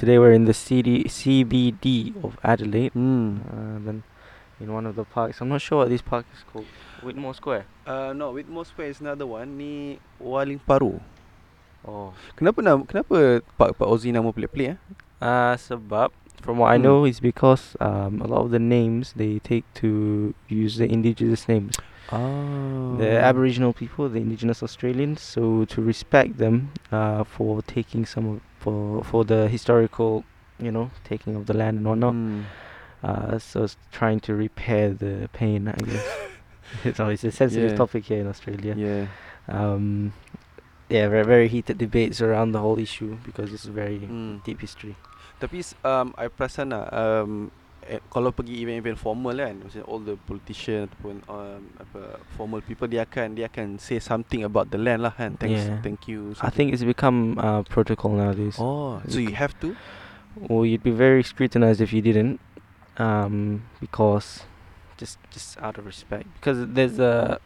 today we're in the CD, CBD of Adelaide. Hmm. Uh, then in one of the parks. I'm not sure what this park is called. Whitmore Square. Uh, no, Whitmore Square is another one. Ni Waling Paru. Oh. Kenapa nama kenapa Pak Pak Ozi nama pelik-pelik eh? Uh, sebab from what I Hmm. know is because um, a lot of the names they take to use the indigenous names. Ah. the Aboriginal people, the indigenous Australians. So to respect them uh, for taking some of, for for the historical, you know, taking of the land and whatnot. Hmm. Uh, so it's trying to repair the pain, I guess. it's a sensitive Yeah. topic here in Australia. Yeah. Um, yeah, very very heated debates around the whole issue because it's a very Hmm. deep history. Tapi um, I perasan lah um, eh, Kalau pergi event-event formal kan Macam all the politician Ataupun um, apa, formal people Dia akan Dia akan say something about the land lah kan Thanks, Yeah. Thank you I something. think it's become uh, protocol nowadays. Oh So you have to Well, you'd be very scrutinized if you didn't, um, because just just out of respect. Because there's a,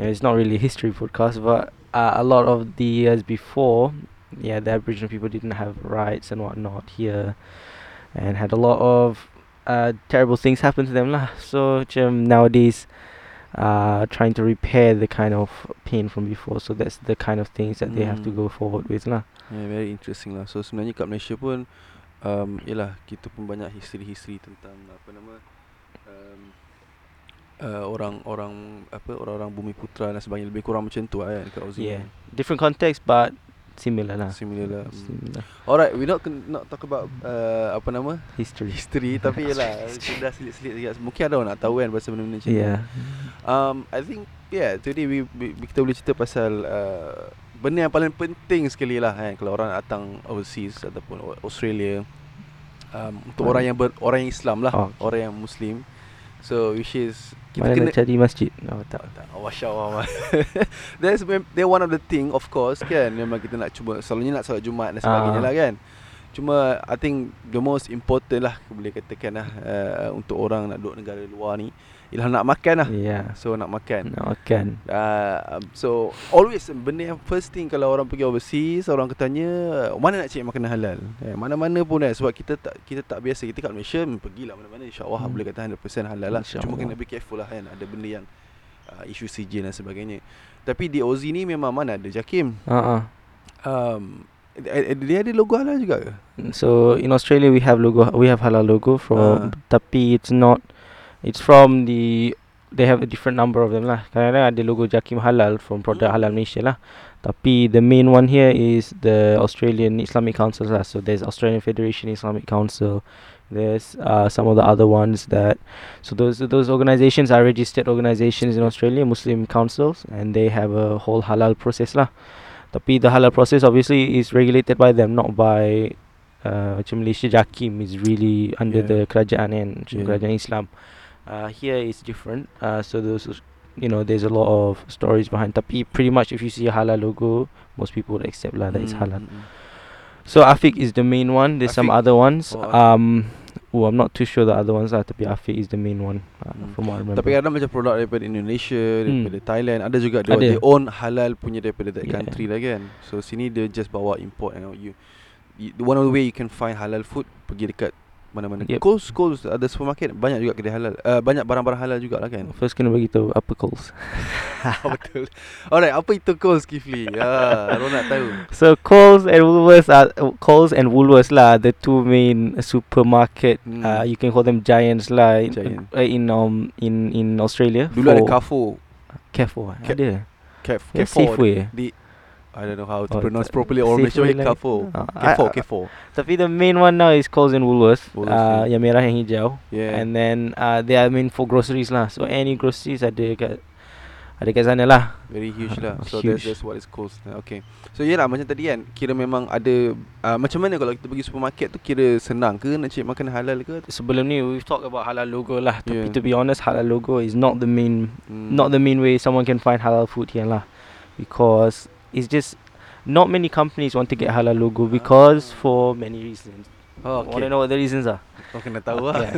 you know, it's not really a history podcast, but uh, a lot of the years before, yeah, the Aboriginal people didn't have rights and whatnot here, and had a lot of uh, terrible things happen to them lah. So um, nowadays. Uh, trying to repair the kind of pain from before, so that's the kind of things that they have to Mm. go forward with lah. Yeah, very interesting lah. So sebenarnya kat Malaysia pun um, Yelah kita pun banyak history-history tentang Apa nama um, uh, Orang-orang Apa Orang-orang bumi putra dan sebagainya Lebih kurang macam tu lah kan Kat Aussie Yeah, different context, but similar lah. Similar lah mm. Similar Alright we not not talk about uh, Apa nama history. History Tapi Kita dah selit-selit Mungkin ada orang nak tahu kan Pasal benda-benda macam ni Yeah. Um, I think yeah today we, we, kita boleh cerita pasal uh, benda yang paling penting sekali lah kan kalau orang datang overseas ataupun au- Australia um, untuk Mana? orang yang ber, orang yang Islam lah, Oh, okay. orang yang Muslim. So which is kita Mana kena nak cari masjid? Oh, tak. tak, tak, Masya Allah That's they're one of the thing Of course kan Memang kita nak cuba Selalunya nak solat Jumaat dan sebagainya Ah. lah kan Cuma I think The most important lah Boleh katakan lah uh, Untuk orang nak duduk negara luar ni Ialah nak makan lah Yeah. So nak makan Nak makan. Uh, so always benda yang first thing kalau orang pergi overseas orang katanya mana nak cari makanan halal. Eh, mana-mana pun kan sebab kita tak kita tak biasa kita kat Malaysia pergilah mana-mana insya-Allah Hmm. boleh kata 100% halal lah. Cuma InsyaAllah. kena be careful lah kan ada benda yang uh, isu sijil dan sebagainya. Tapi di Aussie ni memang mana ada Jakim. Uh-uh. Um, eh, eh, dia ada logo halal juga ke? So in Australia we have logo we have halal logo from Ah. tapi it's not it's from the they have a different number of them lah. Kadang-kadang ada logo Jakim Halal from produk. Halal Malaysia lah. Tapi the main one here is the Australian Islamic Council lah. So there's Australian Federation Islamic Council. There's uh, some of the other ones that so those those organizations are registered organizations in Australia, Muslim councils, and they have a whole halal process lah. Tapi the halal process obviously is regulated by them, not by uh, macam Malaysia Jakim is really under Yeah. the kerajaan kan, macam Yeah. kerajaan Islam. Uh, here is different. Uh, so those is- you know there's a lot of stories behind. Tapi pretty much if you see a halal logo, most people would accept lah that it's Hmm, halal. hmm, hmm. So Afiq is the main one. There's some Afiq. other ones. Oh, um, oh, I'm not too sure the other ones lah. Tapi Afiq is the main one uh, Hmm. from what I remember. Tapi kadang macam produk daripada Indonesia, Hmm. daripada Thailand, ada juga dia Ada. they own halal punya daripada that Yeah. country lah kan. So sini dia just bawa import and you, you one of the way you can find halal food pergi dekat mana-mana. Yep. Coles, Coles ada supermarket banyak juga kedai halal. Uh, banyak barang-barang halal juga lah kan. First kena bagi tahu apa calls. Betul. Alright, apa itu Coles Kifli? Ya, orang nak tahu. So Coles and Woolworths are uh, Coles and Woolworths lah the two main supermarket. Hmm. Uh, you can call them giants lah in, Giant. uh, in um in in Australia. Dulu ada Carrefour, Carrefour. Ca- ada. Carrefour. Safeway. Di I don't know how to Oh, pronounce properly. Ah, I- Carrefour, I- Carrefour. Tapi the main one now is Coles and Woolworths. Woolworths, uh, yeah. yang merah yang hijau. Yeah. And then uh, they are main for groceries lah. So any groceries ada kat ada kat sana lah. Very huge lah Ah, So huge. that's, that's what it's called Okay So yelah macam tadi kan Kira memang ada uh, Macam mana kalau kita pergi supermarket tu Kira senang ke Nak cari makanan halal ke Sebelum ni we've talked about halal logo lah. Tapi Yeah. to be honest halal logo is not the main hmm. not the main way someone can find halal food here lah. Because it's just not many companies want to get halal logo because Ah. for many reasons. oh, Want to know what the reasons are? Kau kena tahu lah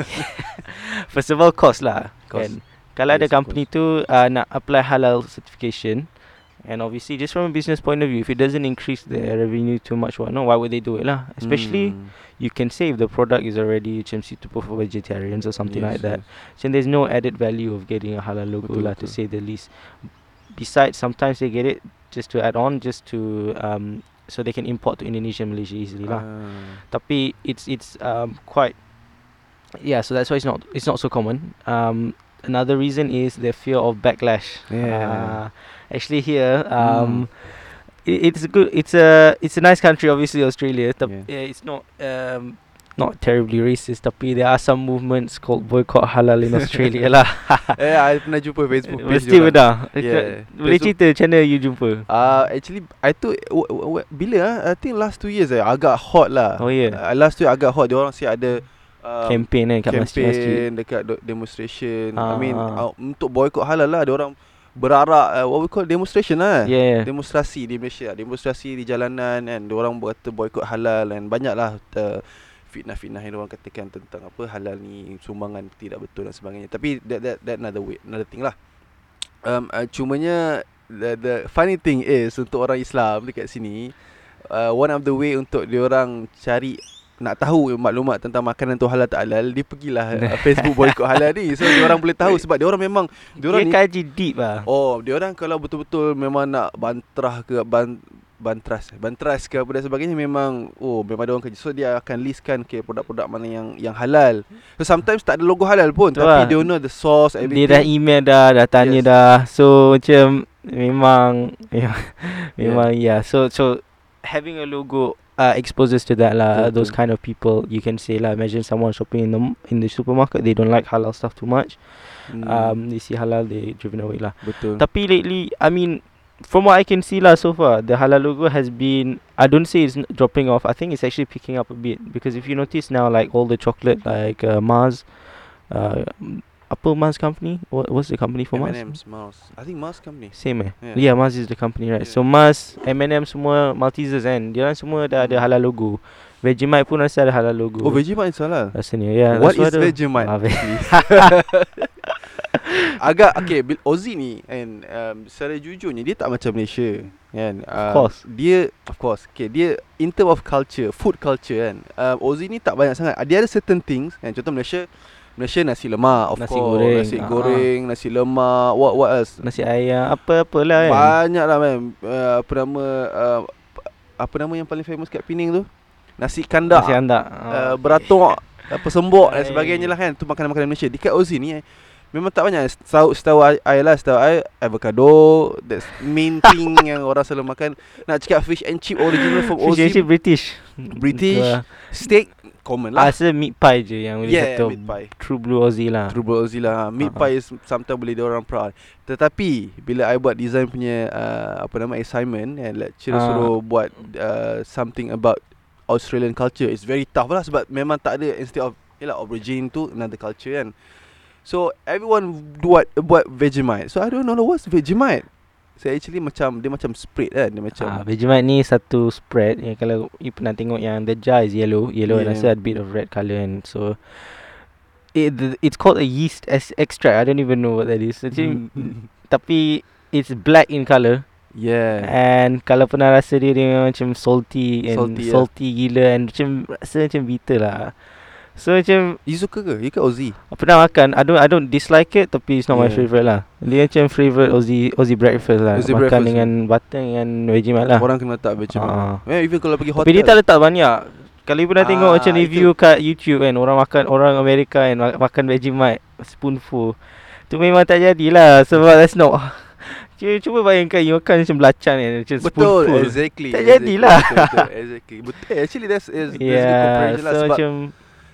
First of all, cost lah. Cost. Kan? Kalau ada Yes, of company tu uh, nak apply halal certification And obviously, just from a business point of view, if it doesn't increase their revenue too much, what no, why would they do it lah? Especially Mm. you can say if the product is already macam suitable for vegetarians or something like that. yes. So there's no added value of getting a halal logo Betul, lah, to say the least. Besides, sometimes they get it just to add on, just to um, so they can import to Indonesia, and Malaysia easily lah. Ah. Tapi it's it's um quite yeah, so that's why it's not it's not so common. Um, another reason is the fear of backlash. Yeah. Uh, actually, here um, Mm. it's a good it's a it's a nice country, obviously Australia. Yeah. yeah. it's not um not terribly racist. Tapi there are some movements called boycott halal in Australia lah. Eh, I pernah jumpa Facebook page Mesti diorang. benar. Yeah. Boleh cerita macam mana you jumpa? Uh, actually, I tu w- w- w- bila ah? I think last two years eh, agak hot lah. Oh, yeah. Uh, last two year agak hot. Dia orang si ada um, campaign kan kat masjid-masjid. dekat do- demonstration. I mean Ah. uh, untuk boycott halal lah. Dia orang berarak uh, what we call demonstration lah. Yeah. Demonstrasi di Malaysia, demonstrasi di jalanan kan. Dia orang berkata boycott halal dan banyaklah uh, fitnah-fitnah yang orang katakan tentang apa halal ni sumbangan tidak betul dan sebagainya. Tapi that that that another way, another thing lah. Um, uh, cumanya the, the funny thing is untuk orang Islam dekat sini uh, one of the way untuk dia orang cari nak tahu maklumat tentang makanan tu halal tak halal dia pergilah uh, Facebook boycott halal ni so dia orang boleh tahu sebab dia orang memang dia orang Dia ni kaji deep lah. oh dia orang kalau betul-betul memang nak bantrah ke ban bantras bantras ke apa dan sebagainya memang oh memang dia orang kerja so dia akan listkan ke produk-produk mana yang yang halal so sometimes tak ada logo halal pun Betul tapi lah. dia know the source Dia everything dah email dah, dah tanya Yes. dah. So macam memang ya, memang yeah. So so having a logo uh, exposes to that lah. Betul, Those kind of people you can say lah. Imagine someone shopping in the in the supermarket, they don't like halal stuff too much. Hmm, Um, they see halal, they driven away lah. betul Tapi lately, I mean, from what I can see lah so far, the halal logo has been. I don't say it's dropping off. I think it's actually picking up a bit because if you notice now, like all the chocolate, like uh, Mars, uh, apa Mars company? What what's the company for Mars? M&M's Mars I think Mars company Same eh? Yeah. Yeah. Mars is the company right. Yeah. So Mars, M&M semua Maltesers kan. Dia orang semua dah ada halal logo. Vegemite pun rasa ada halal logo. oh Vegemite is halal Rasanya yeah. What is. Vegemite? Ah, Agak okay bil- Aussie ni and um, secara jujurnya dia tak macam Malaysia kan. Uh, course. Dia of course okay dia in term of culture, food culture kan. Um, Aussie ni tak banyak sangat. Dia ada certain things kan contoh Malaysia Malaysia nasi lemak of Nasi course, goreng, nasi ah. goreng, nasi lemak, what what else? Nasi ayam apa-apalah kan. Banyak lah man. Uh, apa nama uh, apa nama yang paling famous kat Penang tu? Nasi kandak. Nasi andak. uh, beratok apa sembok dan sebagainya lah kan tu makanan-makanan Malaysia dekat Aussie ni eh, memang tak banyak. Setahu setahu I, lah setahu I avocado that's main thing yang orang selalu makan. Nak cakap fish and chip original from Fish and Aussie chip British. British. Steak common lah. Rasa meat pie je yang boleh yeah kata meat pie. True blue Aussie lah. True Blue Aussie lah. Meat ah. pie is sometimes boleh orang proud. Tetapi Bila I buat design punya uh, Apa nama assignment And lecturer Ah. suruh buat uh, Something about Australian culture It's very tough lah Sebab memang tak ada Instead of Yelah aubergine tu Another culture kan So everyone buat buat Vegemite So I don't know what's Vegemite So actually macam Dia macam spread kan Dia macam Ah, Vegemite ni satu spread yang kalau you pernah tengok yang the jar is yellow, yellow and Yeah. rasa ada bit of red colour and so it the, it's called a yeast ex- extract. I don't even know what that is. Actually, tapi it's black in colour Yeah and kalau pernah rasa dia dia memang macam salty and Salty, salty, ya. gila and macam rasa macam bitter lah. So macam You suka ke? You kat Aussie? pernah makan I don't I don't dislike it tapi it's not my Yeah. favourite lah. Dia macam favourite Aussie Aussie breakfast lah. Aussie makan breakfast. dengan butter dengan Vegemite lah. Orang kena letak Vegemite Ah. yeah, Even kalau pergi hotel Tapi dia tak letak banyak. Kalau you pernah Ah, tengok macam itu. review kat YouTube kan orang makan orang Amerika kan ma- makan Vegemite spoonful. Tu memang tak jadilah sebab that's not Cuba, cuba bayangkan you makan macam belacan kan macam Betul, spoonful. exactly. Tak exactly, jadilah. Betul, betul, exactly. Betul. Actually that's is that's a good Yeah, comparison so lah sebab macam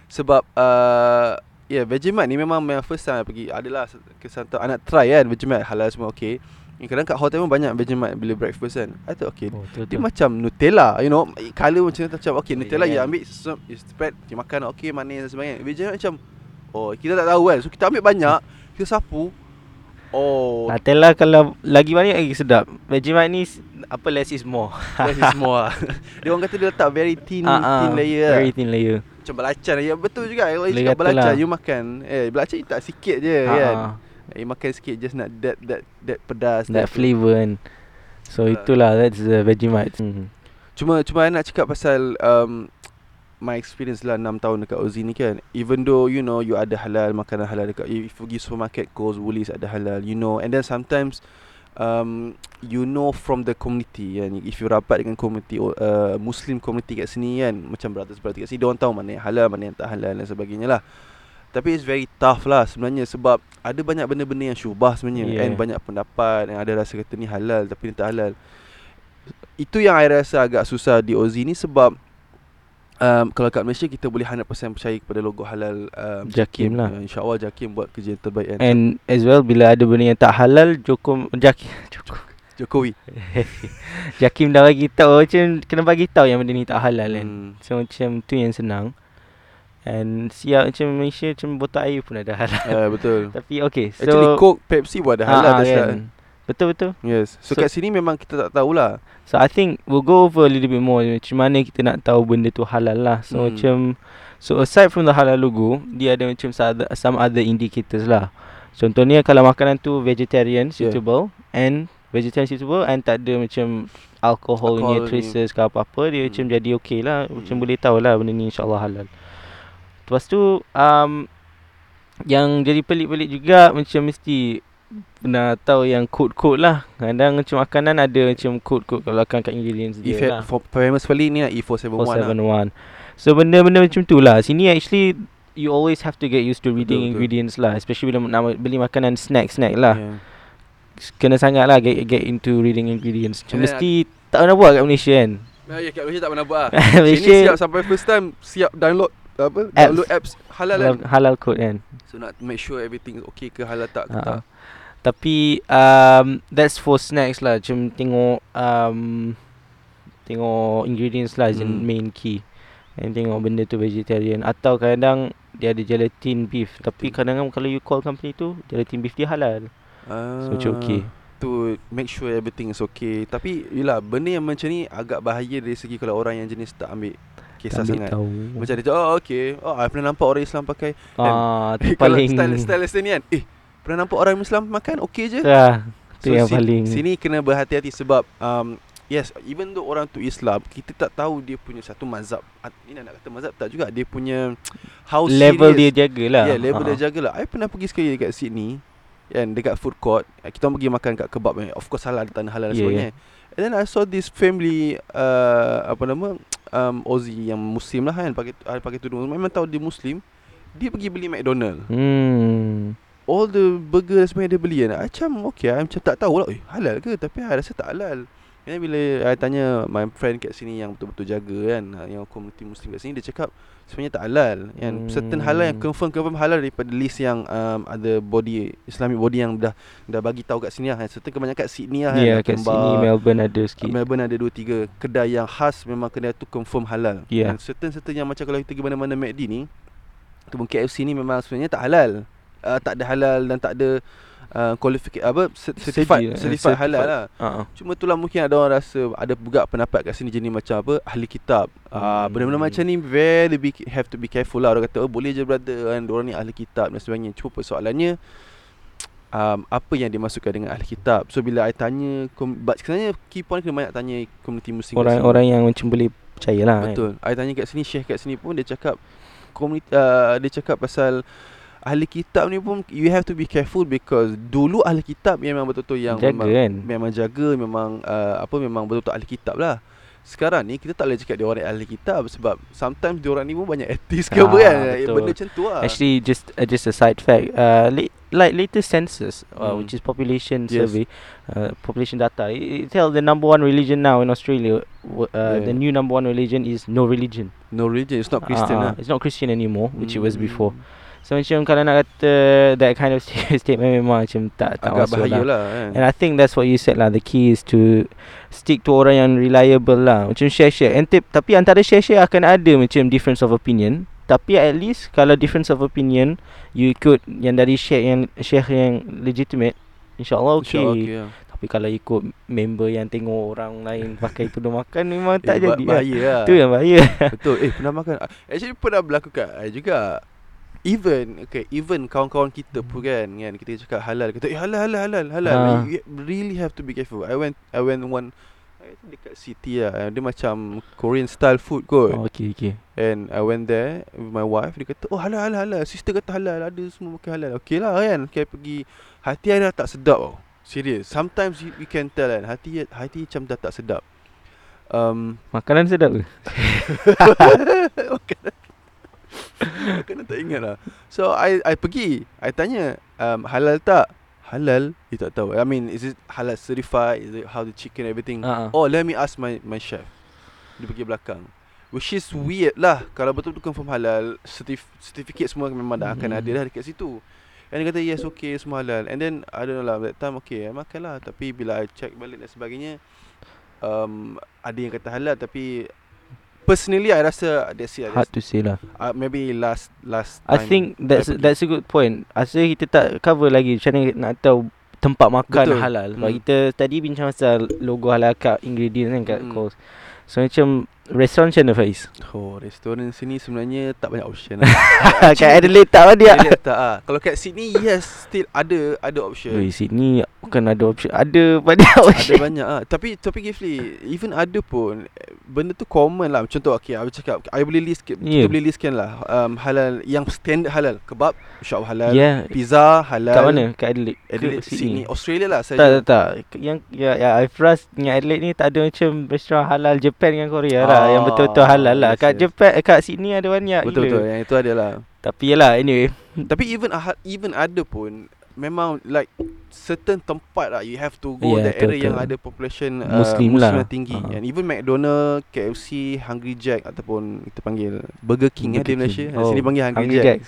sebab uh, yeah Vegemite ni memang memang first time I pergi adalah kesan tu I nak try kan Vegemite halal semua okay. Yang kadang kat hotel pun banyak Vegemite bila breakfast kan. I thought okay. oh, betul, Dia betul. macam Nutella You know Colour macam tu macam Okay Nutella Yeah. you ambil so, You spread You makan okay manis dan sebagainya Vegemite macam Oh kita tak tahu kan So kita ambil banyak Kita sapu Oh Nutella kalau lagi banyak lagi sedap. Vegemite ni apa less is more. That is more lah. Dia orang kata dia letak very thin ah, Thin layer Very thin layer. Macam belacan Ya betul juga Kalau you cakap belacan lah. You makan Eh belacan you tak sikit je Ah, kan ah. You makan sikit Just nak that That that pedas That tu. flavour kan. So Itulah. itulah that's the Vegemite. Hmm. Cuma cuma I nak cakap pasal um, my experience lah 6 tahun dekat Ozi ni kan even though you know you ada halal makanan halal dekat if you pergi supermarket Coles Woolies ada halal you know and then sometimes um, you know from the community kan? If you rapat dengan community uh, muslim community kat sini kan? Macam brothers-brothers kat sini dia orang tahu mana yang halal mana yang tak halal dan sebagainya lah. Tapi it's very tough lah sebenarnya sebab ada banyak benda-benda yang syubah sebenarnya Yeah. and banyak pendapat yang ada rasa kata ni halal tapi ni tak halal. Itu yang I rasa agak susah di Ozi ni sebab um, kalau kat Malaysia kita boleh 100% percaya kepada logo halal um, Jakim lah. Uh, InsyaAllah Jakim buat kerja yang terbaik kan. And as well bila ada benda yang tak halal Jokom Jakim Jokom Jokowi. Jakim dah bagi tahu macam kena bagi tahu yang benda ni tak halal kan. Hmm. So macam tu yang senang. And siap macam Malaysia macam botol air pun ada halal. Uh, betul. Tapi okay so Actually Coke, Pepsi pun ada halal dah kan. Betul betul. Yes. So, So- kat sini memang kita tak tahulah. So I think we'll go over a little bit more macam mana kita nak tahu benda tu halal lah. So Hmm. macam so aside from the halal logo, dia ada macam some other, indicators lah. Contohnya kalau makanan tu vegetarian Yeah. suitable and vegetarian suitable and tak ada macam alcohol Alcohol ni. traces ke apa-apa, dia Hmm. macam jadi okay lah. Macam Hmm. boleh tahu lah benda ni insyaAllah halal. Lepas tu um, yang jadi pelik-pelik juga macam mesti pernah tahu yang kod-kod lah. Kadang macam makanan ada macam kod-kod kat belakang kat ingredients dia If lah. for famous sekali ni lah E471 lah. 471. So benda-benda macam tu lah. Sini actually you always have to get used to reading Betul, betul. ingredients lah. Especially bila nak beli makanan snack-snack lah. Yeah. Kena sangat lah get, get into reading ingredients. Macam mesti tak pernah buat kat Malaysia kan. Ah, ya, kat Malaysia tak pernah buat lah. Malaysia Sini siap sampai first time siap download apa? Apps. Download apps halal halal, kan. halal code kan. So nak make sure everything is okay ke halal tak ke Ha. tak. Tapi um, that's for snacks lah. Macam tengok um, tengok ingredients lah as Hmm. main key. And tengok benda tu vegetarian atau kadang dia ada gelatin beef. Tapi Gelatin. kadang-kadang kalau you call company tu gelatin beef dia halal. Ah, So macam okay. To make sure everything is okay. Tapi yelah benda yang macam ni agak bahaya dari segi kalau orang yang jenis tak ambil kisah Tak sangat. tahu. Macam dia cakap, oh okay. Oh, I pernah nampak orang Islam pakai. ah tu kalau paling style, style, style ni kan. Eh, pernah nampak orang Islam makan okay je. ah, tu yang si- paling Sini kena berhati-hati sebab um, Yes, even though orang tu Islam Kita tak tahu dia punya satu mazhab Ini nak kata mazhab tak juga Dia punya How level serious dia jagalah. Yeah, level Ah. dia jagalah I pernah pergi sekali dekat Sydney Kan, dekat food court Eh, Kita pergi makan kat kebab eh. Of course halal, tanah halal dan Yeah, sebagainya And then I saw this family uh, Apa nama um, Aussie yang Muslim lah kan Pakai, uh, pakai tudung. Memang tahu dia Muslim Dia pergi beli McDonald. Hmm. all the burger dan sebagainya dia beli kan Macam okay I macam tak tahu lah Eh halal ke? Tapi I rasa tak halal then bila I tanya My friend kat sini Yang betul-betul jaga kan ha, Yang community muslim kat sini Dia cakap Sebenarnya tak halal kan Hmm. Certain halal yang confirm Confirm halal daripada list yang um, Ada body Islamic body yang dah Dah bagi tahu kat sini lah kan. Certain kebanyakan kat Sydney lah Ya, yeah, kan kat sini Melbourne ada sikit. Melbourne ada 2-3 Kedai yang khas Memang kedai tu confirm halal Yeah. Dan certain-certain yang macam Kalau kita pergi mana-mana McD ni Ataupun KFC ni memang sebenarnya tak halal uh, Tak ada halal dan tak ada uh, qualification apa cer- certified Certi- certified halal lah. Ah. Cuma itulah mungkin ada orang rasa ada juga pendapat kat sini jenis macam apa ahli kitab. Ah Hmm. benda-benda macam ni very be, have to be careful lah. Orang kata oh boleh je brother kan orang ni ahli kitab dan sebagainya. Cuma persoalannya um, apa yang dimasukkan dengan ahli kitab. So bila I tanya kom- but sebenarnya key point kena banyak tanya community muslim kat sini. Orang-orang yang macam boleh percaya lah kan. Betul. I tanya kat sini Syekh kat sini pun dia cakap komuniti uh, dia cakap pasal ahli kitab ni pun you have to be careful because dulu ahli kitab memang betul-betul yang Jaga memang kan. memang jaga memang uh, apa memang betul-betul ahli kitab lah. Sekarang ni kita tak boleh cakap dia orang ahli kitab sebab sometimes dia orang ni pun banyak etis ke apa Ah, kan. betul. Benda macam tu lah. Actually just uh, just a side fact uh, late, like latest census uh, Hmm. which is population Yes. survey uh, population data it, it tells the number one religion now in Australia uh, Yeah. the new number one religion is no religion no religion, it's not Christian Ah, ah, lah. it's not Christian anymore which it was Hmm. before so macam kalau nak kata that kind of statement memang macam tak tak Agak bahaya lah. lah kan. And I think that's what you said lah. The key is to stick to orang yang reliable lah. Macam share-share. And tip, tapi antara share-share akan ada macam difference of opinion. Tapi at least kalau difference of opinion, you ikut yang dari share yang share yang legitimate, insyaAllah okay. InsyaAllah okay lah. Tapi kalau ikut member yang tengok orang lain pakai tudung makan memang tak Eh, jadi lah. Bahaya lah. Tu yang bahaya. Betul. Eh pernah makan. Actually pernah berlaku kat I juga. Even okay even kawan-kawan kita pun kan kan kita cakap halal kata eh halal halal halal halal. Ah. you really have to be careful. I went I went one dekat city lah. Dia macam Korean style food kot. Oh, okay, okay. And I went there with my wife. Dia kata Oh halal halal halal. Sister kata halal. Ada semua makan halal. Okay lah kan. Okay pergi. Hati I dah tak sedap tau. Serious. Sometimes you, you can tell kan. Hati hati macam dah tak sedap. Um, Makanan sedap ke? Makanan Makanan tak ingat lah So I I pergi I tanya um, Halal tak? Halal Dia tak tahu I mean Is it halal certified? Is it how the chicken everything? Uh-uh. Oh let me ask my my chef Dia pergi belakang Which is weird lah Kalau betul-betul confirm halal certif- Certificate semua memang dah akan Mhm. ada dah dekat situ And dia kata yes okay semua halal And then I don't know lah That time okay I makan lah Tapi bila I check balik dan sebagainya um, Ada yang kata halal Tapi Personally I rasa That's it Hard to say lah. uh, Maybe last Last I time think that's pergi. that's a good point. Rasa kita tak cover lagi macam mana nak tahu tempat makan Betul. halal. Sebab Hmm. kita tadi bincang pasal logo halal kat ingredient kan kat Hmm. course. So macam restoran macam mana Faiz? Oh restoran sini sebenarnya Tak banyak option lah kat Adelaide tak ada. Adelaide tak ah. Kalau kat Sydney yes Still ada Ada option Oi, sini bukan ada option. Ada banyak Ada option. banyak ah. Tapi tapi Gifli, even ada pun benda tu common lah. Contoh okey, aku cakap I boleh list kita Yeah. boleh listkan lah um, halal yang standard halal. Kebab shop halal, Ya. pizza halal. Kat mana? Kat Adelaide. Ke Adelaide, Sydney, Australia lah Tak, saya. tak, tak. Yang ya, ya Ifras dengan Adelaide ni tak ada macam restoran halal Japan dengan Korea lah. Yang Ah, betul-betul halal lah. yes, Kat eh, kat Sydney ada banyak Betul gila. betul yang itu ada lah. Tapi yalah anyway. Tapi even even ada pun memang like certain tempat lah you have to go Yeah, the area betul, yang ada population Muslim uh, lah. yang tinggi. Ah. And even McDonald, KFC, Hungry Jack ataupun kita panggil Burger King Burger eh di King. Malaysia. Oh, Sini panggil Hungry, Hungry Jack.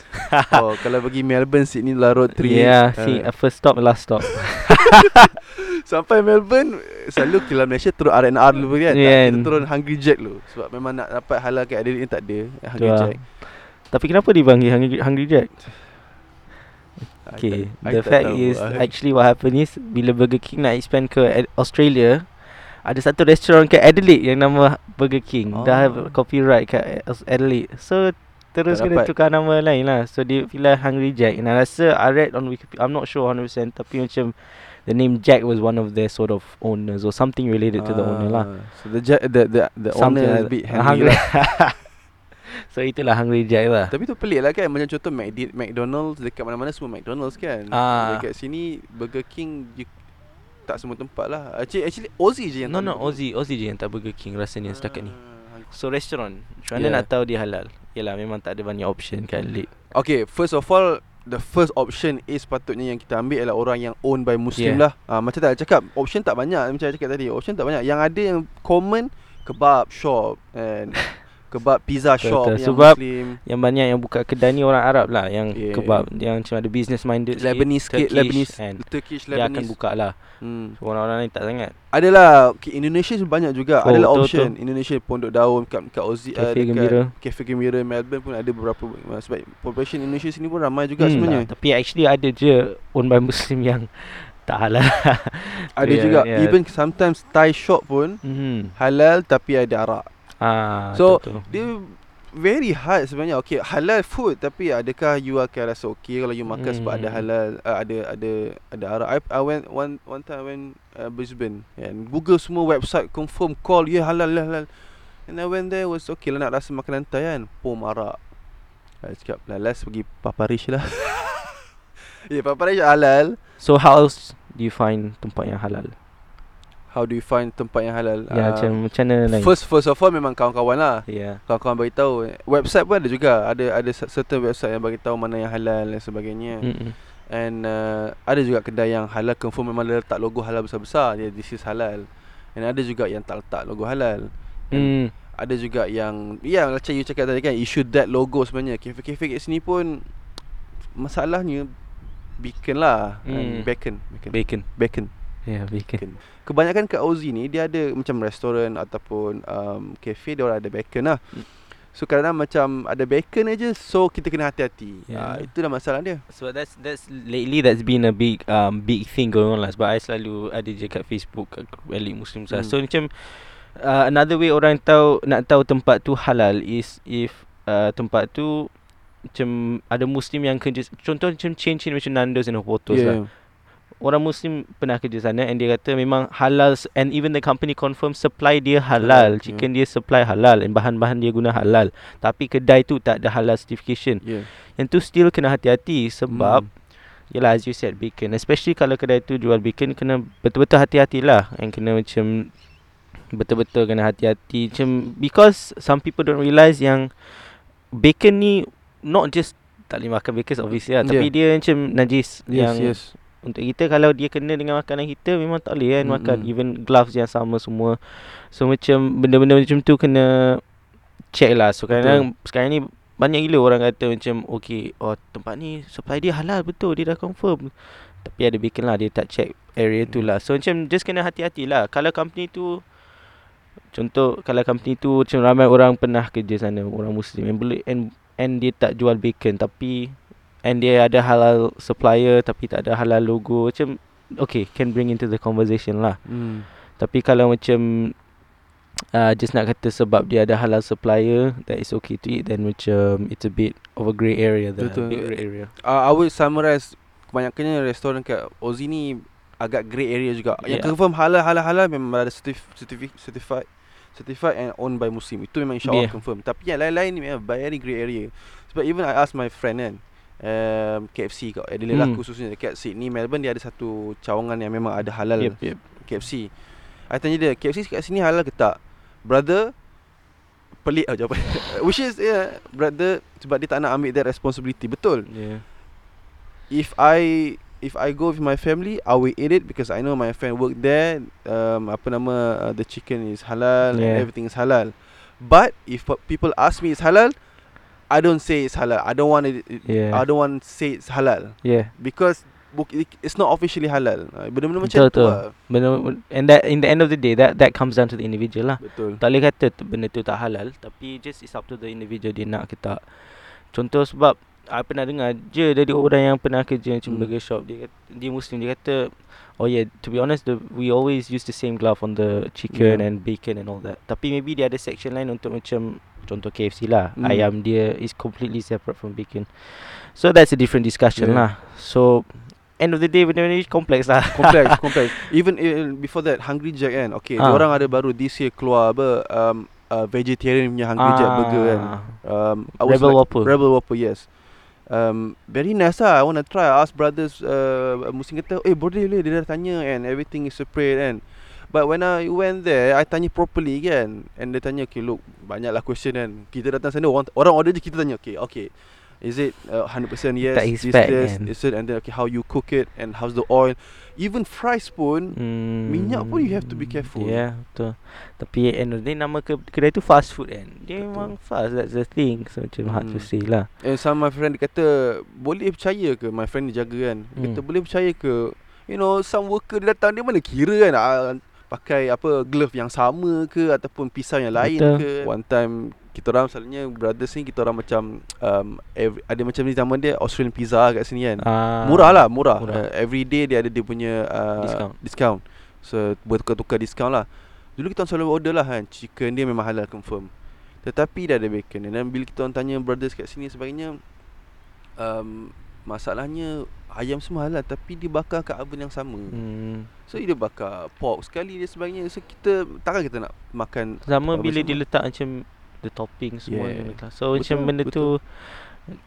Oh, kalau pergi Melbourne, Sydney lah road 3. Yeah, see, uh, first stop, last stop. Sampai Melbourne Selalu kalau Malaysia Turun R&R dulu kan Yeah. Kita turun Hungry Jack dulu Sebab memang nak dapat halal kat Adelaide ni tak ada Hungry lah. Jack Tapi kenapa dipanggil Hungry, Hungry Jack? I Okay, I the tak fact is I- actually what happened is bila Burger King nak expand ke Australia, ada satu restoran kat Adelaide yang nama Burger King. Oh. Dah have copyright kat Adelaide. So terus Tak kena dapat. tukar nama lain lah. So dia pilih Hungry Jack. And I rasa I read on Wikipedia, I'm not sure 100% tapi macam the name Jack was one of their sort of owners or something related to the owner lah. Ah, So the Jack the the, the Something owner is a bit that. hungry lah. so itulah Hungry Jack lah. Tapi tu pelik lah kan Macam contoh McD, McDonald's Dekat mana-mana semua McDonald's kan Ah. Dekat sini Burger King you, Tak semua tempat lah Actually, actually Aussie je yang No tak no. Aussie Aussie je yang tak Burger King rasanya setakat ni. Ah, So restoran Macam mana Yeah. nak tahu dia halal Yelah memang tak ada banyak option kat Adelaide Okay, first of all, the first option is patutnya yang kita ambil adalah orang yang owned by Muslim Yeah. lah. Ah, macam tak cakap, option tak banyak macam saya cakap tadi. Option tak banyak. Yang ada yang common kebab shop and kebab pizza Betul, shop betul. yang Sebab Muslim. Yang banyak yang buka kedai ni orang Arab lah Yang Yeah. kebab Yang macam ada business minded Lebanese sikit, Turkish Lebanese, and Turkish, Dia akan Lebanese. buka lah Hmm. so, Orang-orang lain tak sangat Adalah okay, Indonesia pun banyak juga. Oh, Adalah betul, option. Indonesia Pondok Daun kat kat Aussie Cafe dekat Gembira. Cafe Gembira Melbourne pun ada beberapa sebab population Indonesia sini pun ramai juga Hmm, sebenarnya. lah. Tapi actually ada je Owned by Muslim yang Tak halal Ada Yeah, juga yeah. even sometimes Thai shop pun hmm. halal tapi ada arak. Ah, So, betul. Dia very hard sebenarnya. Okay, halal food tapi adakah you akan rasa okay kalau you makan hmm. sebab ada Hmm. halal uh, ada ada ada arak. I, I went one one time I went uh, Brisbane and Google semua website confirm call ya halal halal. halal. And I went there was okay lah nak rasa makanan Thai kan. Pom arak. I cakap lah last pergi Paparish lah. Yeah, Paparish halal. so how else Do you find tempat yang halal How do you find tempat yang halal? Ya Ah, macam Macam mana lain? First first of all memang kawan-kawan lah. Ya. Kawan-kawan bagi tahu. Website pun ada juga. Ada ada cer- certain website yang bagi tahu mana yang halal dan sebagainya. Mm-mm. and uh, ada juga kedai yang halal confirm memang dia letak logo halal besar-besar. Dia this is halal. And ada juga yang tak letak logo halal. And Hmm. ada juga yang ya macam you cakap tadi kan issue that logo sebenarnya. Kafe-kafe kat sini pun masalahnya bacon lah. And bacon bacon. Bacon. Bacon Ya yeah, bacon bacon. Kebanyakan kat Aussie ni dia ada macam restoran ataupun um, cafe dia orang ada bacon lah. Hmm. So kadang-kadang macam ada bacon aja so kita kena hati-hati. Yeah. Yeah. Uh, itu dah masalah dia. So that's that's lately that's been a big um big thing going on lah sebab I selalu ada je kat Facebook kat Elite Muslim hmm. Hmm. So macam uh, another way orang tahu nak tahu tempat tu halal is if uh, tempat tu macam ada muslim yang kerja contoh macam chain-chain macam Nando's and Portos yeah. lah. Orang muslim pernah kerja sana and dia kata memang halal and even the company confirm supply dia halal, chicken dia supply halal and bahan-bahan dia guna halal. Tapi kedai tu tak ada halal certification. Yeah. Yang tu still kena hati-hati sebab Hmm. Yelah as you said bacon Especially kalau kedai tu jual bacon Kena betul-betul hati-hatilah And kena macam Betul-betul kena hati-hati Macam Because some people don't realise yang Bacon ni Not just Tak boleh makan bacon obviously lah Tapi Yeah. dia macam najis Yes, Yang yes. Untuk kita kalau dia kena dengan makanan kita Memang tak boleh kan makan. Mm-mm. Even gloves yang sama semua. So macam Benda-benda macam tu kena Check lah. So kadang sekarang ni banyak gila orang kata macam okay oh tempat ni supply dia halal. Betul dia dah confirm. Tapi ada bacon lah dia tak check area tu lah. So macam just kena hati-hati lah. Kalau company tu contoh kalau company tu macam ramai orang pernah kerja sana orang muslim and boleh and and dia tak jual bacon tapi and dia ada halal supplier tapi tak ada halal logo macam okay can bring into the conversation lah Hmm. tapi kalau macam uh, just nak kata sebab dia ada halal supplier that is okay to eat then macam it's a bit of a grey area the Betul. big grey area. Uh, I would summarize kebanyakannya restoran kat Aussie ni agak grey area juga. Yang confirm halal halal halal memang ada certif, certifi, certified certified and owned by Muslim. Itu memang insyaAllah Yeah. confirm. Tapi yang lain-lain ni memang very grey area. Sebab even I ask my friend kan um, KFC kat Adelaide lah Hmm. khususnya dekat Sydney Melbourne dia ada satu cawangan yang memang ada halal Yep, yep. KFC. I tanya dia KFC kat sini halal ke tak? Brother pelik lah jawapan. Which is yeah, brother sebab dia tak nak ambil that responsibility. Betul. Yeah. if I if I go with my family, I will eat it because I know my friend work there. Um, apa nama uh, the chicken is halal Yeah. and everything is halal. But if pe- people ask me it's halal, I don't say it's halal. I don't want it. Yeah. I don't want to say it's halal Yeah. because book it- it's not officially halal. Benda-benda macam Betul, tu betul. lah. Benda, and that in the end of the day that that comes down to the individual lah. Betul. Tak boleh kata benda tu tak halal tapi just it's up to the individual dia nak ke tak. Contoh sebab I pernah dengar je dari orang yang pernah kerja macam Hmm. burger shop dia kata, dia muslim dia kata oh yeah to be honest the, we always use the same glove on the chicken Yeah. and bacon and all that. Tapi maybe dia ada section lain untuk macam contoh KFC lah. Hmm. Ayam dia is completely separate from bacon. So that's a different discussion Yeah. lah. So end of the day benda ni kompleks lah. complex complex even uh, before that Hungry Jack kan okay Ah. orang ada baru this year keluar apa um, uh, vegetarian punya Hungry Jack burger kan Ah. um, I Rebel like, Whopper. Rebel Whopper yes um, very nice lah I want to try I ask brothers uh, Muslim kata eh boleh boleh dia dah tanya and everything is separate kan But when I went there I tanya properly kan And dia tanya okay look Banyak lah question kan Kita datang sana Orang, orang order je kita tanya Okay okay Is it uh, 100% yes Tak this, expect this, kan. this, it, And then okay how you cook it And how's the oil Even fries pun Hmm. Minyak pun you have to be careful. Yeah, betul. Tapi end of the day nama ke, kedai tu fast food kan. Dia Betul. memang fast that's the thing. So macam hard to Hmm. say lah. And some my friend dia kata Boleh percaya ke My friend dia jaga kan Dia kata Hmm. boleh percaya ke You know Some worker dia datang Dia mana kira kan ah, Pakai apa Glove yang sama ke Ataupun pisau yang lain Betul. ke? One time Kita orang selalunya Brothers ni Kita orang macam um, every, Ada macam ni nama dia Australian pizza kat sini kan? Ah, Murah lah murah, murah. Uh, Every day dia ada dia punya uh, Discount. Discount. So bertukar-tukar discount lah. Dulu kita orang selalu order lah kan? Chicken dia memang halal confirm. Tetapi dah ada bacon. Dan bila kita orang tanya brothers kat sini sebagainya um, Masalahnya Ayam semua halal Tapi dia bakar kat oven yang sama Hmm. So dia bakar pork sekali dia sebagainya So kita Takkan kita nak makan Sama bila semua? dia letak macam the topping semua Yeah. So Betul, macam benda betul. tu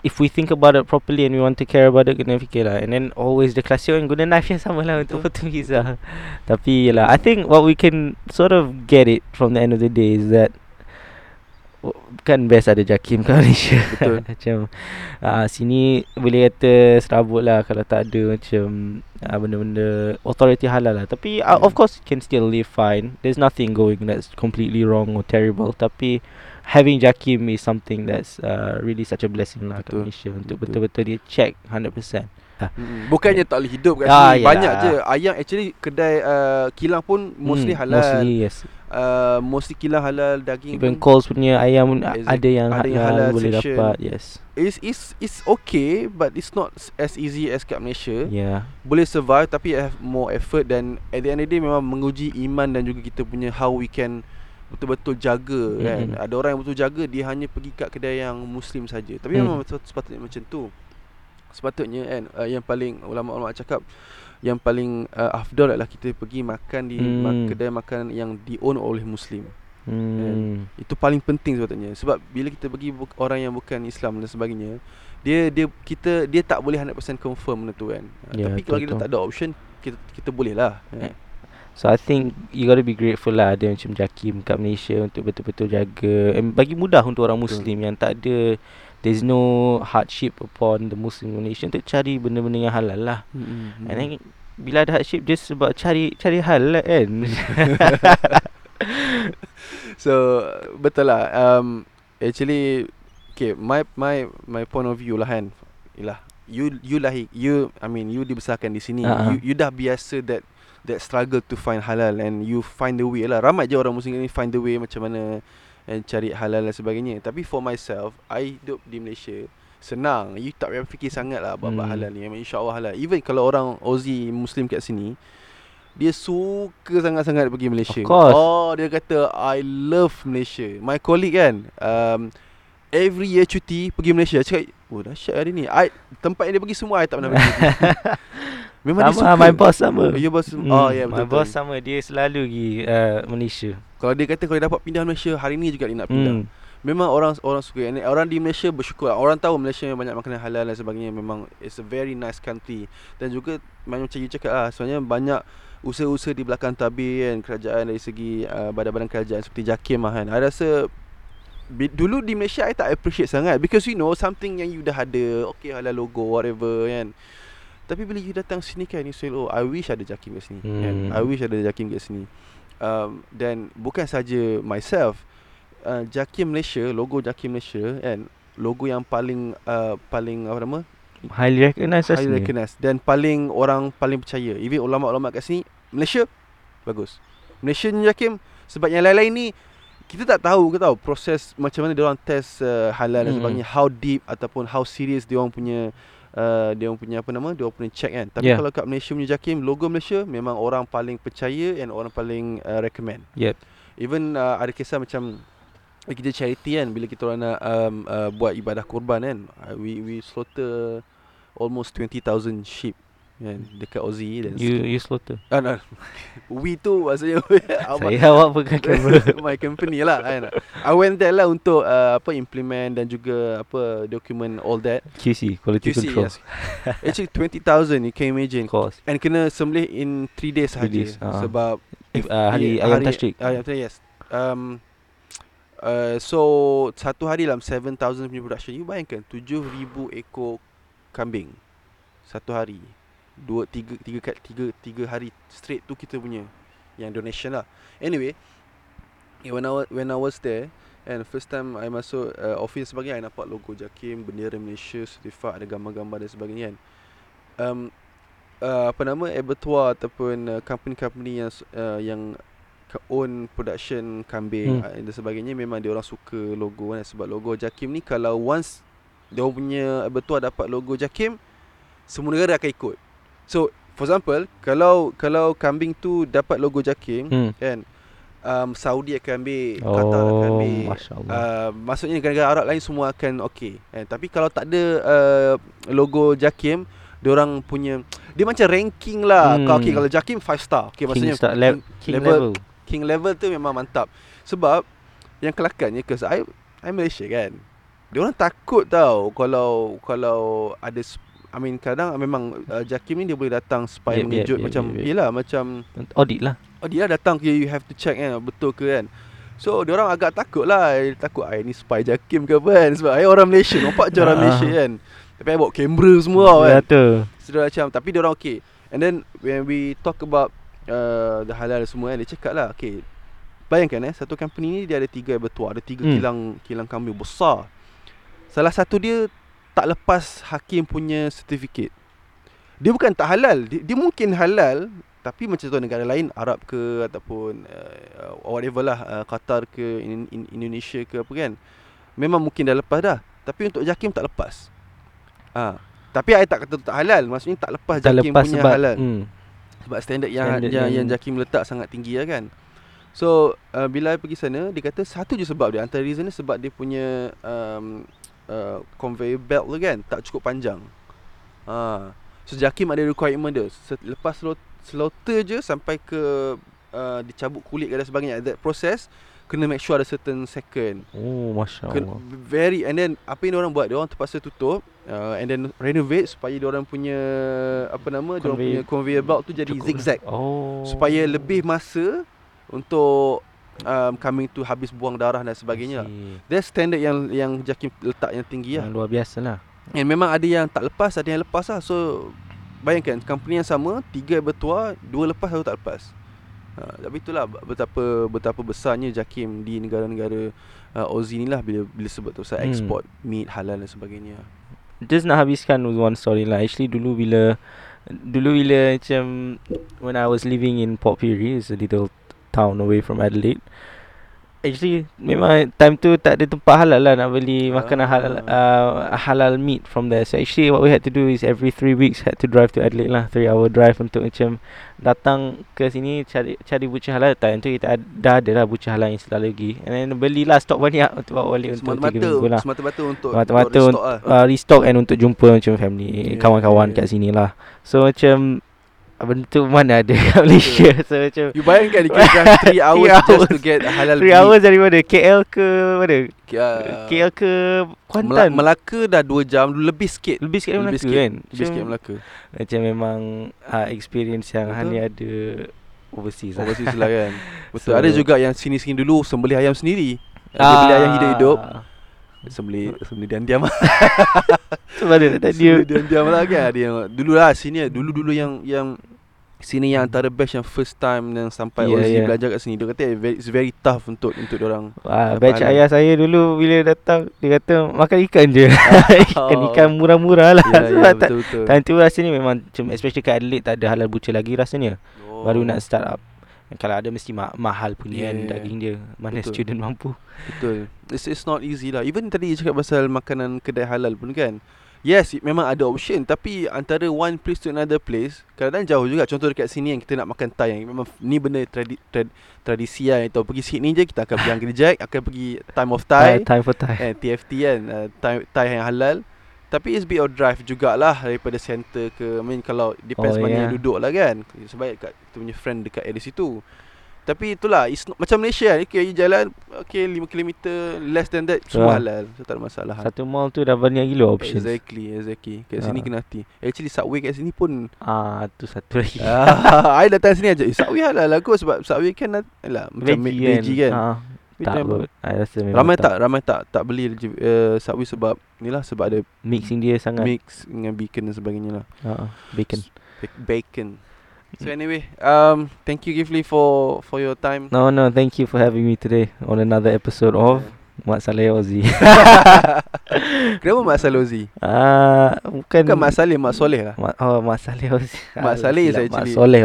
If we think about it properly and we want to care about it Kena fikir lah And then always the classic orang guna knife yang sama lah Untuk potong pizza Tapi yelah I think what we can sort of get it From the end of the day is that Kan best ada Jakim kat Malaysia Betul. Macam uh, Sini boleh kata serabut lah Kalau tak ada macam uh, Benda-benda Authority halal lah Tapi uh, Yeah. of course Can still live fine There's nothing going That's completely wrong or terrible Tapi Having Jakim is something that's uh, really such a blessing lah kat. Malaysia Untuk Betul. betul-betul dia check 100% Mm-mm. Bukannya tak boleh hidup kat Ah, sini Banyak yalah. je Ayam actually Kedai uh, kilang pun Mostly Hmm, halal Mostly yes uh, Mostly kilang halal Daging Even pun Coles punya ayam pun a- Exact- ada yang ada halal, yang halal boleh section. dapat Yes It's, it's, it's okay But it's not as easy as kat Malaysia Yeah Boleh survive Tapi have more effort Dan at the end of the day Memang menguji iman Dan juga kita punya How we can betul-betul jaga mm-hmm. kan. Ada orang yang betul jaga dia hanya pergi kat kedai yang muslim saja. Tapi Mm. memang sepatutnya macam tu. Sepatutnya kan uh, yang paling ulama-ulama cakap yang paling uh, afdal adalah kita pergi makan di Hmm. mak- kedai makan yang di own oleh muslim. Hmm. Itu paling penting sepatutnya sebab bila kita pergi bu- orang yang bukan Islam dan sebagainya dia dia kita dia tak boleh 100% confirm benda tu kan. Ya, Tapi kalau kita tak ada option kita kita boleh lah. Eh, Eh. So I think you gotta be grateful lah ada macam Jakim kat Malaysia untuk betul-betul jaga and bagi mudah untuk orang Betul. Muslim yang tak ada there's no hardship upon the Muslim Malaysia untuk cari benda-benda yang halal lah. Mm-mm. And then bila ada hardship just sebab cari cari hal lah kan. So betul lah um, Actually Okay my my my point of view lah kan Ialah You you lahir You I mean you dibesarkan di sini Ha-ha. you, you dah biasa that That struggle to find halal And you find the way lah Ramai je orang muslim ni find the way macam mana And cari halal dan sebagainya Tapi for myself I hidup di Malaysia Senang You tak payah fikir sangat lah Bab-bab Hmm. halal ni Memang InsyaAllah halal Even kalau orang Aussie Muslim kat sini dia suka sangat-sangat pergi Malaysia. Of course. Oh, dia kata I love Malaysia. My colleague kan, um, every year cuti pergi Malaysia. Cakap, oh dahsyat hari ni. I, tempat yang dia pergi semua I tak pernah pergi. Memang dia sama suka. my boss sama. Ya boss. Hmm, Oh yeah, My betul. boss sama dia selalu pergi uh, Malaysia. Kalau dia kata kalau dia dapat pindah Malaysia hari ni juga dia nak pindah. Hmm. Memang orang orang suka And orang di Malaysia bersyukur Orang tahu Malaysia banyak makanan halal dan sebagainya Memang it's a very nice country Dan juga macam you cakap lah Sebenarnya banyak usaha-usaha di belakang tabir kan Kerajaan dari segi uh, badan-badan kerajaan seperti JAKIM lah kan I rasa Dulu di Malaysia I tak appreciate sangat Because you know something yang you dah ada Okay halal logo whatever kan Tapi bila you datang sini kan You say oh I wish ada JAKIM kat sini hmm. kan? Hmm. I wish ada JAKIM kat sini um, Dan bukan saja myself uh, Jakim Malaysia, logo Jakim Malaysia kan, logo yang paling uh, paling apa nama? Highly recognized highly recognized dan paling orang paling percaya. Even ulama-ulama kat sini, Malaysia bagus. Malaysia ni Jakim sebab yang lain-lain ni kita tak tahu ke tahu proses macam mana dia orang test uh, halal dan Hmm. sebagainya, how deep ataupun how serious dia orang punya uh, dia orang punya apa nama? Dia orang punya check kan. Tapi Yeah. kalau kat Malaysia punya Jakim, logo Malaysia memang orang paling percaya and orang paling uh, recommend. Yep. Even uh, ada kisah macam eh, kita charity kan bila kita orang nak um, uh, buat ibadah kurban kan uh, we we slaughter almost 20000 sheep kan dekat Aussie dan You you slaughter. ah, no. we tu maksudnya Saya awak pegang kamera. my company lah kan I went there lah untuk uh, apa implement dan juga apa document all that QC, quality QC control. yes actually 20000 you can imagine course. and kena sembelih in 3 days Three saja days, ah. sebab If, uh, hari ayam tashrik. Ayam tashrik, yes. Um, uh, so satu hari dalam 7000 punya production. You bayangkan 7000 ekor kambing satu hari. Dua tiga tiga kat tiga tiga hari straight tu kita punya yang donation lah. Anyway, eh, when I wa- when I was there and first time I masuk uh, office sebagainya I nampak logo Jakim, bendera Malaysia, certified ada gambar-gambar dan sebagainya kan. Um, uh, apa nama abattoir ataupun uh, company-company yang uh, yang own production kambing Hmm. hmm. dan sebagainya memang dia orang suka logo kan sebab logo Jakim ni kalau once dia punya abattoir dapat logo Jakim semua negara akan ikut. So for example kalau kalau kambing tu dapat logo Jakim Hmm. kan um, Saudi akan ambil, Qatar akan Oh, ambil masya-Allah. Uh, maksudnya negara-negara Arab lain semua akan okey. Eh, tapi kalau tak ada uh, logo Jakim, dia orang punya dia macam ranking lah. Hmm. Hmm. Okey kalau Jakim 5 star. Okey King maksudnya star, le- king level. king level tu memang mantap. Sebab yang kelakarnya cause I I Malaysia kan. Dia orang takut tau kalau kalau ada I mean kadang memang uh, Jakim ni dia boleh datang spy yep, mengejut yep, macam yep, yep. yelah macam Audit lah. Oh dia datang you have to check kan betul ke kan. So dia orang agak takut lah Takut ai ni spy Jakim ke apa kan Sebab ai orang Malaysia Nampak je orang Ah. Malaysia kan Tapi ai bawa kamera semua tau kan tu. So dia macam Tapi dia orang okay And then when we talk about uh, The halal semua kan Dia cakap lah okay Bayangkan eh Satu company ni dia ada tiga abattoir Ada tiga Hmm. kilang Kilang kambing besar Salah satu dia Tak lepas hakim punya certificate. Dia bukan tak halal. Dia, dia mungkin halal tapi macam tu negara lain Arab ke ataupun uh, whatever lah uh, Qatar ke in, in, Indonesia ke apa kan. Memang mungkin dah lepas dah. Tapi untuk Jakim tak lepas. Ha. tapi I tak kata tak halal. Maksudnya tak lepas Tak Jakim lepas punya sebab halal. hmm. sebab standard yang Standard yang, yang yang- Jakim letak sangat tinggi lah kan. So uh, bila I pergi sana dia kata satu je sebab dia antara reason dia sebab dia punya um, uh, conveyor belt tu kan tak cukup panjang. Ha. So Jakim ada requirement dia lepas slaughter je sampai ke uh, dicabut kulit dan sebagainya that process kena make sure ada certain second. Oh, masya Ken, Allah. very and then apa yang orang buat dia orang terpaksa tutup uh, and then renovate supaya dia orang punya apa nama dia orang Conveyor- punya conveyor belt tu jadi Cukup zigzag Oh. supaya lebih masa untuk um, coming to habis buang darah dan sebagainya. That's standard yang yang Jakim letak yang tinggi lah. Yang luar biasa lah. And memang ada yang tak lepas, ada yang lepas lah. So bayangkan company yang sama, tiga bertuah, dua lepas, satu tak lepas. Ha, tapi itulah betapa betapa besarnya Jakim di negara-negara uh, Aussie ni lah bila bila sebut tu pasal Hmm. export meat halal dan sebagainya. Just nak habiskan with one story lah. Actually dulu bila dulu bila macam when I was living in Port Pirie, it's a little town away from Adelaide. Actually memang time tu tak ada tempat halal lah nak beli makanan halal uh, halal meat from there. So actually what we had to do is every three weeks had to drive to Adelaide lah, three hour drive untuk macam datang ke sini cari cari butcher halal. Time tu kita dah ada lah butcher halal yang selalu lagi. And then belilah stok banyak untuk bawa balik untuk tiga minggu lah. semata-mata untuk untuk un- restock lah. uh, restock and untuk jumpa macam family Yeah, kawan-kawan yeah. kat sini lah. So macam benda tu mana ada kat Malaysia. So macam You bayangkan you can drive 3 hours just to get halal 3 hours dari mana? KL ke mana? Uh, KL ke Kuantan. Melaka dah 2 jam lebih sikit. lebih sikit dari lebih Melaka sikit, kan? Lebih sikit Macam- Melaka. Macam memang uh, experience yang Betul. hanya ada overseas lah. Overseas lah kan. Betul. So- Ada juga yang sini-sini dulu sembelih ayam sendiri. Dia beli ayam hidup-hidup. Sembelih sembelih diam-diam lah. Sebab dia tak dia Sembelih diam-diam lah kan. Ada yang dulu lah sini dulu-dulu yang yang sini yang antara batch yang first time yang sampai Yeah, yeah, Aussie yeah. belajar kat sini. Dia kata it's very tough untuk untuk orang. Wah, Apa batch halal? ayah saya dulu bila datang dia kata makan ikan je. ikan Oh. ikan murah-murah lah. Ya, ya, Sebab tak betul-betul. Time tu rasanya memang macam especially kat Adelaide tak ada halal butcher lagi rasanya. Oh. Baru nak start up. Kalau ada mesti ma- mahal punya Yeah, kan yeah. daging dia. Mana Betul. student mampu. Betul. It's, it's not easy lah. Even tadi cakap pasal makanan kedai halal pun kan. Yes, memang ada option tapi antara one place to another place kadang-kadang jauh juga. Contoh dekat sini yang kita nak makan Thai yang memang ni benda tradi, trad, tradisi lah. Atau pergi Sydney je kita akan pergi Angry Jack, akan pergi Time of Thai, Uh, time for Thai. eh, TFT kan, uh, Thai, Thai yang halal. Tapi it's bit of drive jugalah daripada center ke I mean kalau depends Oh, oh, mana yeah. yang duduk lah kan. Sebab kat kita punya friend dekat area situ. Tapi itulah it's not, macam Malaysia kan. Okay, you jalan okay 5 km less than that semua Ah. halal. So tak ada masalah. Satu mall tu dah banyak gila options. Exactly, exactly. Kat sini Ah. kena hati. Actually Subway kat sini pun Ah, tu satu lagi. ah, I datang sini aja. Eh, Subway halal lah kot sebab Subway kan lah macam Veggie veggie, veggie kan. Ah, tak. I rasa memang Ramai tak, ramai tak tak beli uh, Subway sebab ni lah sebab ada Mixing dia sangat. mix dengan bacon dan sebagainya lah. Ah, bacon. Ba- Bacon. So anyway, um, thank you Gifli for for your time. No, no, thank you for having me today on another episode of Mak Saleh Ozzy. Kenapa Mak Salozi? Ah, bukan Bukan Mak Saleh, Mak Soleh lah. Mak, oh, Mak Saleh Ozzy. Mak Saleh is actually- Mak Soleh.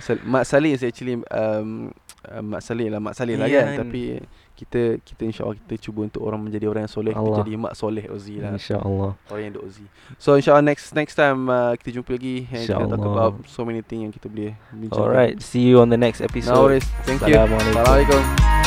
Sal- Mak Saleh is actually um, uh, Mak Saleh lah, Mak Saleh lah Yeah, kan. Tapi kita kita insyaAllah kita cuba untuk orang menjadi orang yang soleh. Allah. jadi Mak Soleh Ozi lah. InsyaAllah. Orang yang duk Ozi. So insyaAllah next next time uh, kita jumpa lagi. And kita talk about so many things yang kita boleh bincangkan. Alright, see you on the next episode. No worries. Thank you. Assalamualaikum. Assalamualaikum.